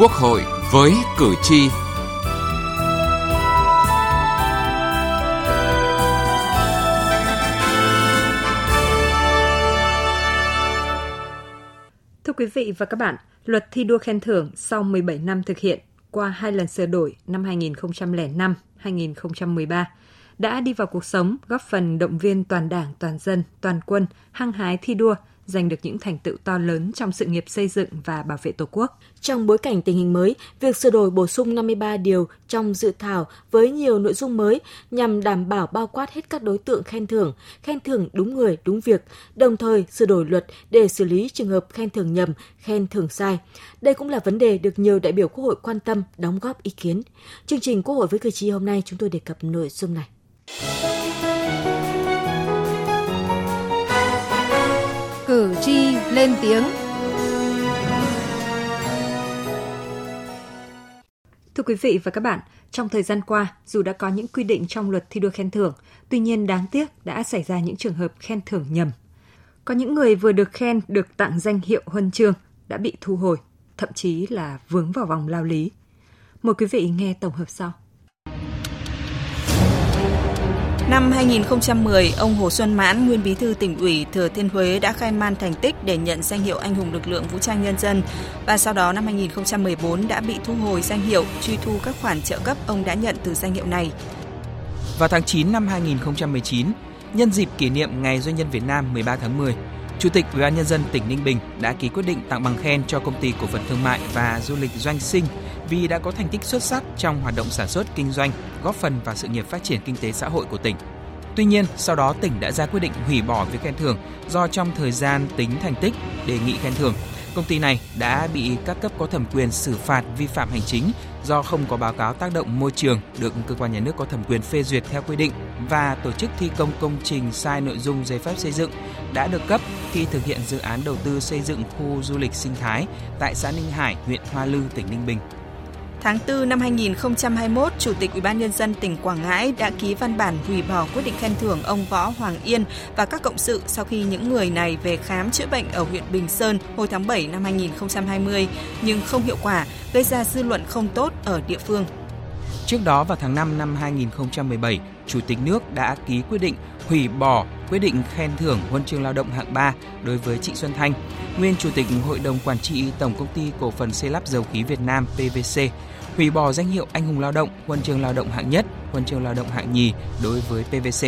Quốc hội với cử tri. Thưa quý vị và các bạn, luật thi đua khen thưởng sau 17 năm thực hiện qua hai lần sửa đổi năm 2005, 2013 đã đi vào cuộc sống, góp phần động viên toàn Đảng, toàn dân, toàn quân hăng hái thi đua, giành được những thành tựu to lớn trong sự nghiệp xây dựng và bảo vệ Tổ quốc. Trong bối cảnh tình hình mới, việc sửa đổi bổ sung 53 điều trong dự thảo với nhiều nội dung mới nhằm đảm bảo bao quát hết các đối tượng khen thưởng, khen thưởng đúng người, đúng việc, đồng thời sửa đổi luật để xử lý trường hợp khen thưởng nhầm, khen thưởng sai. Đây cũng là vấn đề được nhiều đại biểu Quốc hội quan tâm, đóng góp ý kiến. Chương trình Quốc hội với cử tri hôm nay chúng tôi đề cập nội dung này. Lên tiếng. Thưa quý vị và các bạn, trong thời gian qua, dù đã có những quy định trong luật thi đua khen thưởng, tuy nhiên đáng tiếc đã xảy ra những trường hợp khen thưởng nhầm. Có những người vừa được khen được tặng danh hiệu huân chương đã bị thu hồi, thậm chí là vướng vào vòng lao lý. Mời quý vị nghe tổng hợp sau. Năm 2010, ông Hồ Xuân Mãn, nguyên bí thư tỉnh ủy Thừa Thiên Huế đã khai man thành tích để nhận danh hiệu anh hùng lực lượng vũ trang nhân dân và sau đó năm 2014 đã bị thu hồi danh hiệu truy thu các khoản trợ cấp ông đã nhận từ danh hiệu này. Vào tháng 9 năm 2019, nhân dịp kỷ niệm Ngày Doanh nhân Việt Nam 13 tháng 10, Chủ tịch Ủy ban nhân dân tỉnh Ninh Bình đã ký quyết định tặng bằng khen cho công ty cổ phần thương mại và du lịch Doanh Sinh vì đã có thành tích xuất sắc trong hoạt động sản xuất kinh doanh, góp phần vào sự nghiệp phát triển kinh tế xã hội của tỉnh. Tuy nhiên, sau đó tỉnh đã ra quyết định hủy bỏ việc khen thưởng do trong thời gian tính thành tích đề nghị khen thưởng, công ty này đã bị các cấp có thẩm quyền xử phạt vi phạm hành chính do không có báo cáo tác động môi trường được cơ quan nhà nước có thẩm quyền phê duyệt theo quy định và tổ chức thi công công trình sai nội dung giấy phép xây dựng đã được cấp khi thực hiện dự án đầu tư xây dựng khu du lịch sinh thái tại xã Ninh Hải, huyện Hoa Lư, tỉnh Ninh Bình. Tháng 4 năm 2021, Chủ tịch Ủy ban nhân dân tỉnh Quảng Ngãi đã ký văn bản hủy bỏ quyết định khen thưởng ông Võ Hoàng Yên và các cộng sự sau khi những người này về khám chữa bệnh ở huyện Bình Sơn hồi tháng 7 năm 2020 nhưng không hiệu quả, gây ra dư luận không tốt ở địa phương. Trước đó vào tháng 5 năm 2017, Chủ tịch nước đã ký quyết định hủy bỏ quyết định khen thưởng huân chương lao động hạng 3 đối với Trịnh Xuân Thanh, nguyên Chủ tịch Hội đồng Quản trị Tổng Công ty Cổ phần Xây lắp Dầu khí Việt Nam PVC, hủy bỏ danh hiệu Anh hùng lao động, huân chương lao động hạng nhất, huân chương lao động hạng nhì đối với PVC.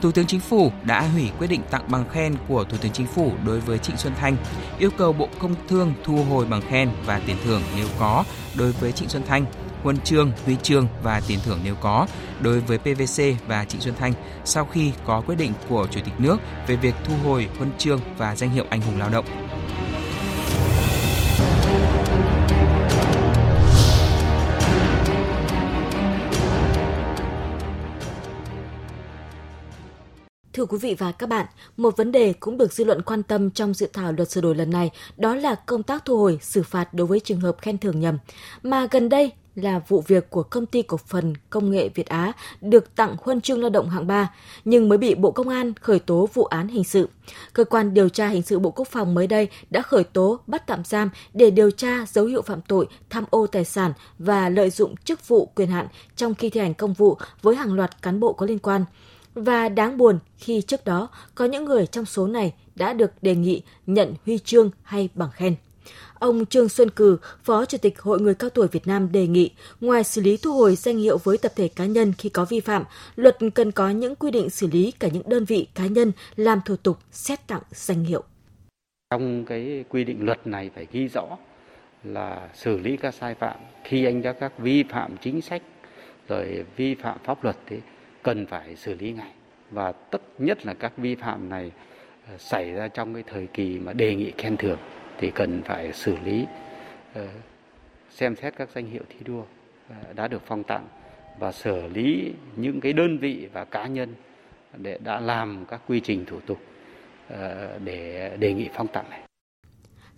Thủ tướng Chính phủ đã hủy quyết định tặng bằng khen của Thủ tướng Chính phủ đối với Trịnh Xuân Thanh, yêu cầu Bộ Công Thương thu hồi bằng khen và tiền thưởng nếu có đối với Trịnh Xuân Thanh, huân chương, huy chương và tiền thưởng nếu có đối với PVC và Trịnh Xuân Thanh sau khi có quyết định của Chủ tịch nước về việc thu hồi huân chương và danh hiệu anh hùng lao động. Thưa quý vị và các bạn, một vấn đề cũng được dư luận quan tâm trong dự thảo luật sửa đổi lần này, đó là công tác thu hồi, xử phạt đối với trường hợp khen thưởng nhầm. Mà gần đây là vụ việc của công ty cổ phần công nghệ Việt Á được tặng huân chương lao động hạng 3, nhưng mới bị Bộ Công an khởi tố vụ án hình sự. Cơ quan điều tra hình sự Bộ Quốc phòng mới đây đã khởi tố bắt tạm giam để điều tra dấu hiệu phạm tội tham ô tài sản và lợi dụng chức vụ quyền hạn trong khi thi hành công vụ với hàng loạt cán bộ có liên quan. Và đáng buồn khi trước đó có những người trong số này đã được đề nghị nhận huy chương hay bằng khen. Ông Trương Xuân Cử, Phó Chủ tịch Hội Người Cao Tuổi Việt Nam đề nghị, ngoài xử lý thu hồi danh hiệu với tập thể cá nhân khi có vi phạm, luật cần có những quy định xử lý cả những đơn vị cá nhân làm thủ tục xét tặng danh hiệu. Trong cái quy định luật này phải ghi rõ là xử lý các sai phạm. Khi anh đã các vi phạm chính sách rồi vi phạm pháp luật thì cần phải xử lý ngay. Và tất nhất là các vi phạm này ờ, xảy ra trong cái thời kỳ mà đề nghị khen thưởng thì cần phải xử lý ờ, xem xét các danh hiệu thi đua ờ, đã được phong tặng và xử lý những cái đơn vị và cá nhân để đã làm các quy trình thủ tục ờ, để đề nghị phong tặng này.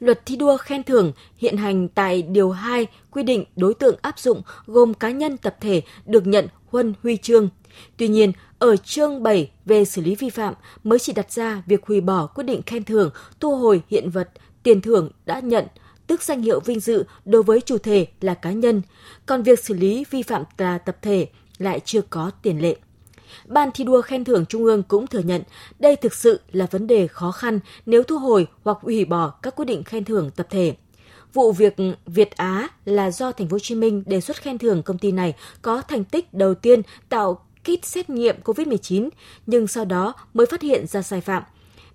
Luật thi đua khen thưởng hiện hành tại Điều 2 quy định đối tượng áp dụng gồm cá nhân tập thể được nhận huân huy chương. Tuy nhiên, ở chương 7 về xử lý vi phạm mới chỉ đặt ra việc hủy bỏ quyết định khen thưởng, thu hồi hiện vật, tiền thưởng đã nhận, tức danh hiệu vinh dự đối với chủ thể là cá nhân, còn việc xử lý vi phạm là tập thể lại chưa có tiền lệ. Ban thi đua khen thưởng Trung ương cũng thừa nhận đây thực sự là vấn đề khó khăn nếu thu hồi hoặc hủy bỏ các quyết định khen thưởng tập thể. Vụ việc Việt Á là do Thành phố Hồ Chí Minh đề xuất khen thưởng công ty này có thành tích đầu tiên tạo kit xét nghiệm COVID-19, nhưng sau đó mới phát hiện ra sai phạm.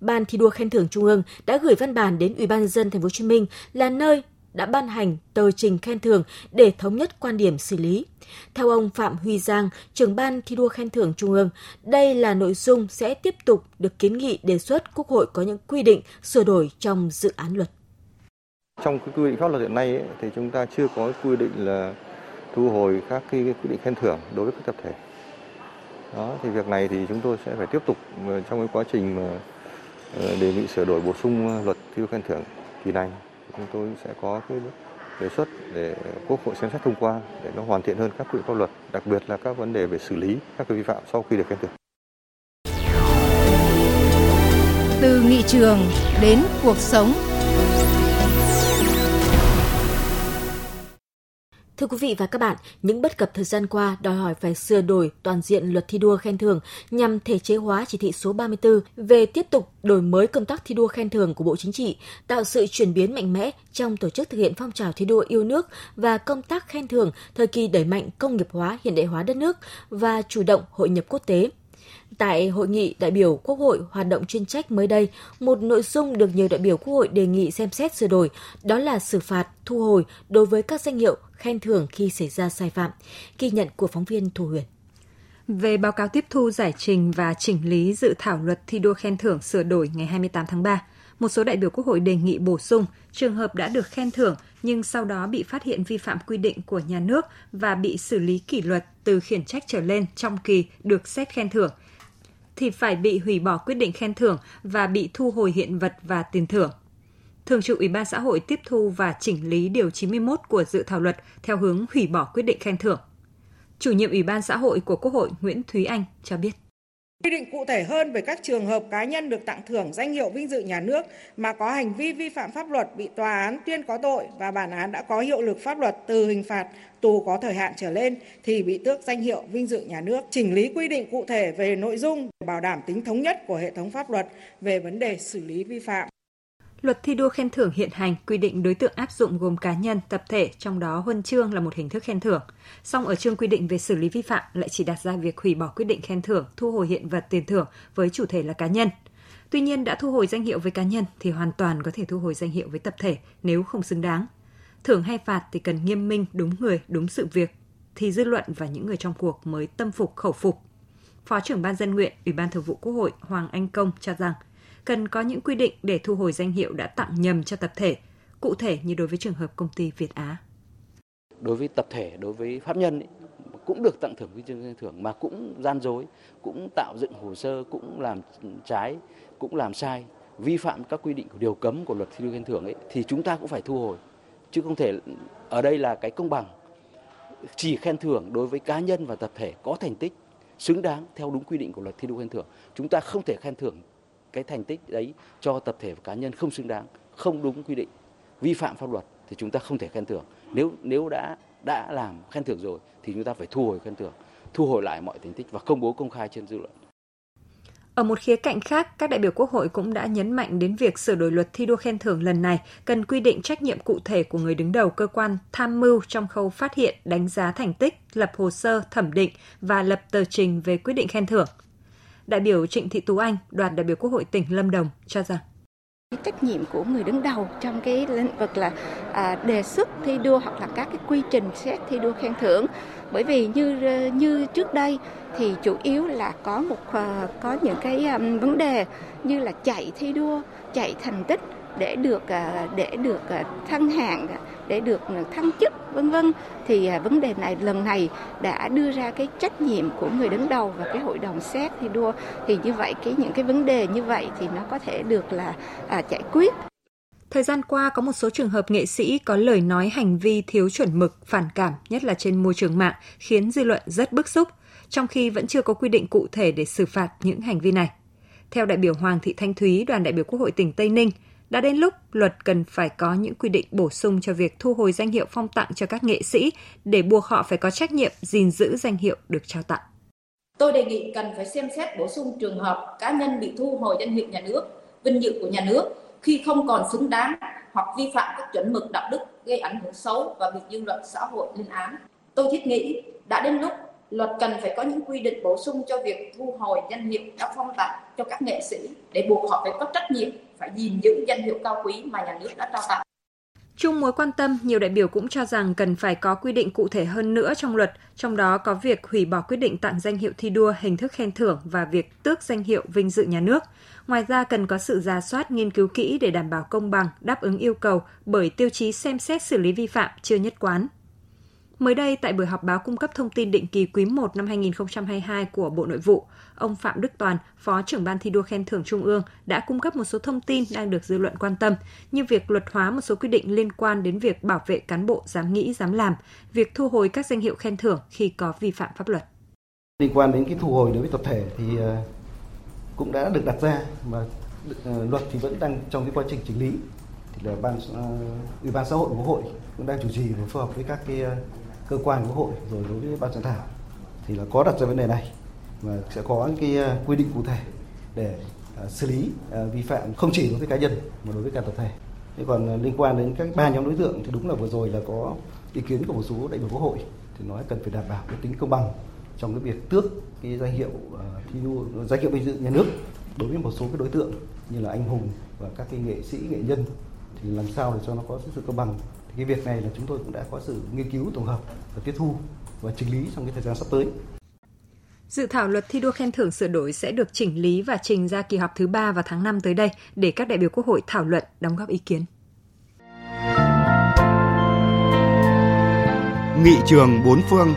Ban thi đua khen thưởng Trung ương đã gửi văn bản đến Ủy ban nhân dân Thành phố Hồ Chí Minh là nơi đã ban hành tờ trình khen thưởng để thống nhất quan điểm xử lý. Theo ông Phạm Huy Giang, trưởng ban thi đua khen thưởng Trung ương, đây là nội dung sẽ tiếp tục được kiến nghị đề xuất Quốc hội có những quy định sửa đổi trong dự án luật. Trong cái quy định pháp luật hiện nay ấy, thì chúng ta chưa có quy định là thu hồi các cái quy định khen thưởng đối với các tập thể. Đó thì việc này thì chúng tôi sẽ phải tiếp tục ờ, trong cái quá trình mà Ờ, đề nghị sửa đổi bổ sung ờ, luật thi đua khen thưởng kỳ này chúng tôi sẽ có cái đề xuất để Quốc hội xem xét thông qua để nó hoàn thiện hơn các quy định pháp luật, đặc biệt là các vấn đề về xử lý các cái vi phạm sau khi được khen thưởng. Từ nghị trường đến cuộc sống. Thưa quý vị và các bạn, những bất cập thời gian qua đòi hỏi phải sửa đổi toàn diện luật thi đua khen thưởng nhằm thể chế hóa chỉ thị số 34 về tiếp tục đổi mới công tác thi đua khen thưởng của Bộ Chính trị, tạo sự chuyển biến mạnh mẽ trong tổ chức thực hiện phong trào thi đua yêu nước và công tác khen thưởng thời kỳ đẩy mạnh công nghiệp hóa hiện đại hóa đất nước và chủ động hội nhập quốc tế. Tại hội nghị đại biểu Quốc hội hoạt động chuyên trách mới đây, một nội dung được nhiều đại biểu Quốc hội đề nghị xem xét sửa đổi, đó là xử phạt, thu hồi đối với các danh hiệu khen thưởng khi xảy ra sai phạm. Ghi nhận của phóng viên Thu Huyền. Về báo cáo tiếp thu giải trình và chỉnh lý dự thảo luật thi đua khen thưởng sửa đổi ngày 28 tháng 3, một số đại biểu Quốc hội đề nghị bổ sung trường hợp đã được khen thưởng nhưng sau đó bị phát hiện vi phạm quy định của nhà nước và bị xử lý kỷ luật từ khiển trách trở lên trong kỳ được xét khen thưởng, thì phải bị hủy bỏ quyết định khen thưởng và bị thu hồi hiện vật và tiền thưởng. Thường trực Ủy ban xã hội tiếp thu và chỉnh lý điều 91 của dự thảo luật theo hướng hủy bỏ quyết định khen thưởng. Chủ nhiệm Ủy ban xã hội của Quốc hội Nguyễn Thúy Anh cho biết. Quy định cụ thể hơn về các trường hợp cá nhân được tặng thưởng danh hiệu vinh dự nhà nước mà có hành vi vi phạm pháp luật, bị tòa án tuyên có tội và bản án đã có hiệu lực pháp luật từ hình phạt tù có thời hạn trở lên thì bị tước danh hiệu vinh dự nhà nước. Chỉnh lý quy định cụ thể về nội dung, bảo đảm tính thống nhất của hệ thống pháp luật về vấn đề xử lý vi phạm. Luật thi đua khen thưởng hiện hành quy định đối tượng áp dụng gồm cá nhân, tập thể, trong đó huân chương là một hình thức khen thưởng. Song ở chương quy định về xử lý vi phạm lại chỉ đặt ra việc hủy bỏ quyết định khen thưởng, thu hồi hiện vật tiền thưởng với chủ thể là cá nhân. Tuy nhiên đã thu hồi danh hiệu với cá nhân thì hoàn toàn có thể thu hồi danh hiệu với tập thể nếu không xứng đáng. Thưởng hay phạt thì cần nghiêm minh, đúng người, đúng sự việc thì dư luận và những người trong cuộc mới tâm phục khẩu phục. Phó trưởng ban dân nguyện, Ủy ban Thường vụ Quốc hội Hoàng Anh Công cho rằng cần có những quy định để thu hồi danh hiệu đã tặng nhầm cho tập thể, cụ thể như đối với trường hợp công ty Việt Á. Đối với tập thể, đối với pháp nhân ấy, cũng được tặng thưởng huy chương khen thưởng mà cũng gian dối, cũng tạo dựng hồ sơ, cũng làm trái, cũng làm sai, vi phạm các quy định của điều cấm của luật thi đua khen thưởng ấy thì chúng ta cũng phải thu hồi. Chứ không thể ở đây là cái công bằng. Chỉ khen thưởng đối với cá nhân và tập thể có thành tích xứng đáng theo đúng quy định của luật thi đua khen thưởng. Chúng ta không thể khen thưởng cái thành tích đấy cho tập thể và cá nhân không xứng đáng, không đúng quy định, vi phạm pháp luật thì chúng ta không thể khen thưởng. Nếu nếu đã đã làm khen thưởng rồi thì chúng ta phải thu hồi khen thưởng, thu hồi lại mọi thành tích và công bố công khai trên dư luận. Ở một khía cạnh khác, các đại biểu Quốc hội cũng đã nhấn mạnh đến việc sửa đổi luật thi đua khen thưởng lần này cần quy định trách nhiệm cụ thể của người đứng đầu cơ quan tham mưu trong khâu phát hiện, đánh giá thành tích, lập hồ sơ, thẩm định và lập tờ trình về quyết định khen thưởng. Đại biểu Trịnh Thị Tú Anh, đoàn đại biểu Quốc hội tỉnh Lâm Đồng cho rằng. Trách nhiệm của người đứng đầu trong cái lĩnh vực là à, đề xuất thi đua hoặc là các cái quy trình xét thi đua khen thưởng. Bởi vì như ờ, như trước đây thì chủ yếu là có một ờ, có những cái um, vấn đề như là chạy thi đua chạy thành tích để được à, để được à, thăng hạng để được thăng chức vân vân. Thì à, vấn đề này lần này đã đưa ra cái trách nhiệm của người đứng đầu và cái hội đồng xét thi đua. Thì như vậy cái những cái vấn đề như vậy thì nó có thể được là à, giải quyết. Thời gian qua có một số trường hợp nghệ sĩ có lời nói hành vi thiếu chuẩn mực, phản cảm, nhất là trên môi trường mạng, khiến dư luận rất bức xúc, trong khi vẫn chưa có quy định cụ thể để xử phạt những hành vi này. Theo đại biểu Hoàng Thị Thanh Thúy, đoàn đại biểu Quốc hội tỉnh Tây Ninh, đã đến lúc luật cần phải có những quy định bổ sung cho việc thu hồi danh hiệu phong tặng cho các nghệ sĩ để buộc họ phải có trách nhiệm gìn giữ danh hiệu được trao tặng. Tôi đề nghị cần phải xem xét bổ sung trường hợp cá nhân bị thu hồi danh hiệu nhà nước, vinh dự của nhà nước khi không còn xứng đáng hoặc vi phạm các chuẩn mực đạo đức gây ảnh hưởng xấu và bị dư luận xã hội lên án. Tôi thiết nghĩ đã đến lúc luật cần phải có những quy định bổ sung cho việc thu hồi danh hiệu đã phong tặng cho các nghệ sĩ để buộc họ phải có trách nhiệm phải gìn giữ danh hiệu cao quý mà nhà nước đã trao tặng. Chung mối quan tâm, nhiều đại biểu cũng cho rằng cần phải có quy định cụ thể hơn nữa trong luật, trong đó có việc hủy bỏ quyết định tặng danh hiệu thi đua hình thức khen thưởng và việc tước danh hiệu vinh dự nhà nước. Ngoài ra cần có sự ra soát nghiên cứu kỹ để đảm bảo công bằng, đáp ứng yêu cầu bởi tiêu chí xem xét xử lý vi phạm chưa nhất quán. Mới đây, tại buổi họp báo cung cấp thông tin định kỳ quý 1 năm 2022 của Bộ Nội vụ, ông Phạm Đức Toàn, Phó trưởng Ban thi đua khen thưởng Trung ương đã cung cấp một số thông tin đang được dư luận quan tâm, như việc luật hóa một số quy định liên quan đến việc bảo vệ cán bộ dám nghĩ, dám làm, việc thu hồi các danh hiệu khen thưởng khi có vi phạm pháp luật. Liên quan đến cái thu hồi đối với tập thể thì ờ, cũng đã được đặt ra mà ờ, luật thì vẫn đang trong cái quá trình chỉnh lý thì là ban ờ, ủy ban xã hội của quốc hội cũng đang chủ trì để phối hợp với các cái cơ quan quốc hội rồi đối với ban soạn thảo thì là có đặt ra vấn đề này và sẽ có những cái à, quy định cụ thể để à, xử lý à, vi phạm không chỉ đối với cá nhân mà đối với cả tập thể. Thế còn liên quan đến các ba nhóm đối tượng thì đúng là vừa rồi là có ý kiến của một số đại biểu quốc hội thì nói cần phải đảm bảo cái tính công bằng trong cái việc tước cái danh hiệu thi đua, danh hiệu vinh dự nhà nước đối với một số cái đối tượng như là anh hùng và các cái nghệ sĩ, nghệ nhân thì làm sao để cho nó có sự công bằng cái việc này là chúng tôi cũng đã có sự nghiên cứu tổng hợp và tiếp thu và chỉnh lý trong cái thời gian sắp tới. Dự thảo luật thi đua khen thưởng sửa đổi sẽ được chỉnh lý và trình ra kỳ họp thứ ba vào tháng 5 tới đây để các đại biểu Quốc hội thảo luận, đóng góp ý kiến. Nghị trường bốn phương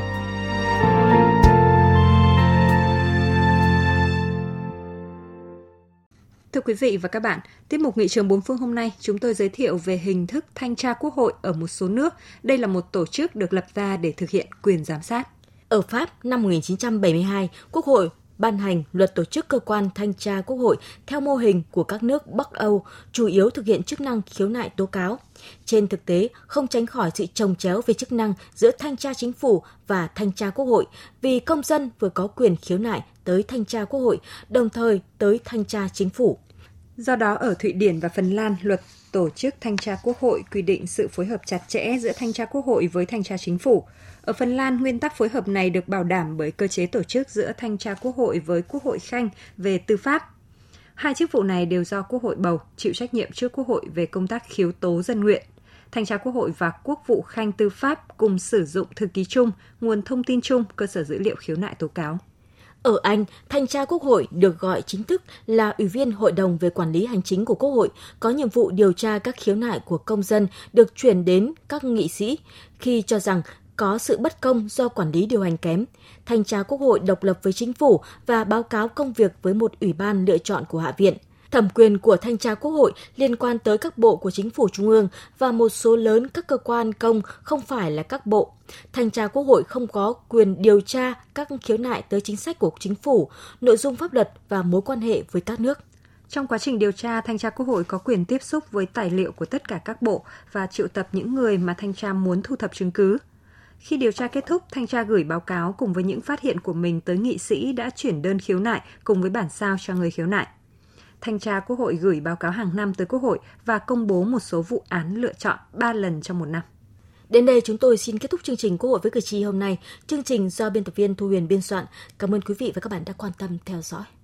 Thưa quý vị và các bạn, tiết mục Nghị trường bốn phương hôm nay chúng tôi giới thiệu về hình thức thanh tra quốc hội ở một số nước. Đây là một tổ chức được lập ra để thực hiện quyền giám sát. Ở Pháp năm 1972, Quốc hội ban hành luật tổ chức cơ quan thanh tra Quốc hội theo mô hình của các nước Bắc Âu, chủ yếu thực hiện chức năng khiếu nại tố cáo. Trên thực tế, không tránh khỏi sự trồng chéo về chức năng giữa thanh tra chính phủ và thanh tra Quốc hội, vì công dân vừa có quyền khiếu nại tới thanh tra Quốc hội, đồng thời tới thanh tra chính phủ. Do đó, ở Thụy Điển và Phần Lan, luật tổ chức thanh tra Quốc hội quy định sự phối hợp chặt chẽ giữa thanh tra Quốc hội với thanh tra chính phủ. Ở Phần Lan, nguyên tắc phối hợp này được bảo đảm bởi cơ chế tổ chức giữa thanh tra Quốc hội với Quốc hội Khanh về tư pháp. Hai chức vụ này đều do Quốc hội bầu, chịu trách nhiệm trước Quốc hội về công tác khiếu tố dân nguyện. Thanh tra Quốc hội và Quốc vụ Khanh tư pháp cùng sử dụng thư ký chung, nguồn thông tin chung, cơ sở dữ liệu khiếu nại tố cáo. Ở Anh, thanh tra Quốc hội được gọi chính thức là Ủy viên Hội đồng về quản lý hành chính của Quốc hội, có nhiệm vụ điều tra các khiếu nại của công dân được chuyển đến các nghị sĩ khi cho rằng có sự bất công do quản lý điều hành kém. Thanh tra Quốc hội độc lập với chính phủ và báo cáo công việc với một ủy ban lựa chọn của Hạ viện. Thẩm quyền của thanh tra Quốc hội liên quan tới các bộ của chính phủ trung ương và một số lớn các cơ quan công không phải là các bộ. Thanh tra Quốc hội không có quyền điều tra các khiếu nại tới chính sách của chính phủ, nội dung pháp luật và mối quan hệ với các nước. Trong quá trình điều tra, thanh tra Quốc hội có quyền tiếp xúc với tài liệu của tất cả các bộ và triệu tập những người mà thanh tra muốn thu thập chứng cứ. Khi điều tra kết thúc, thanh tra gửi báo cáo cùng với những phát hiện của mình tới nghị sĩ đã chuyển đơn khiếu nại cùng với bản sao cho người khiếu nại. Thanh tra Quốc hội gửi báo cáo hàng năm tới Quốc hội và công bố một số vụ án lựa chọn 3 lần trong một năm. Đến đây chúng tôi xin kết thúc chương trình Quốc hội với cử tri hôm nay. Chương trình do biên tập viên Thu Huyền biên soạn. Cảm ơn quý vị và các bạn đã quan tâm theo dõi.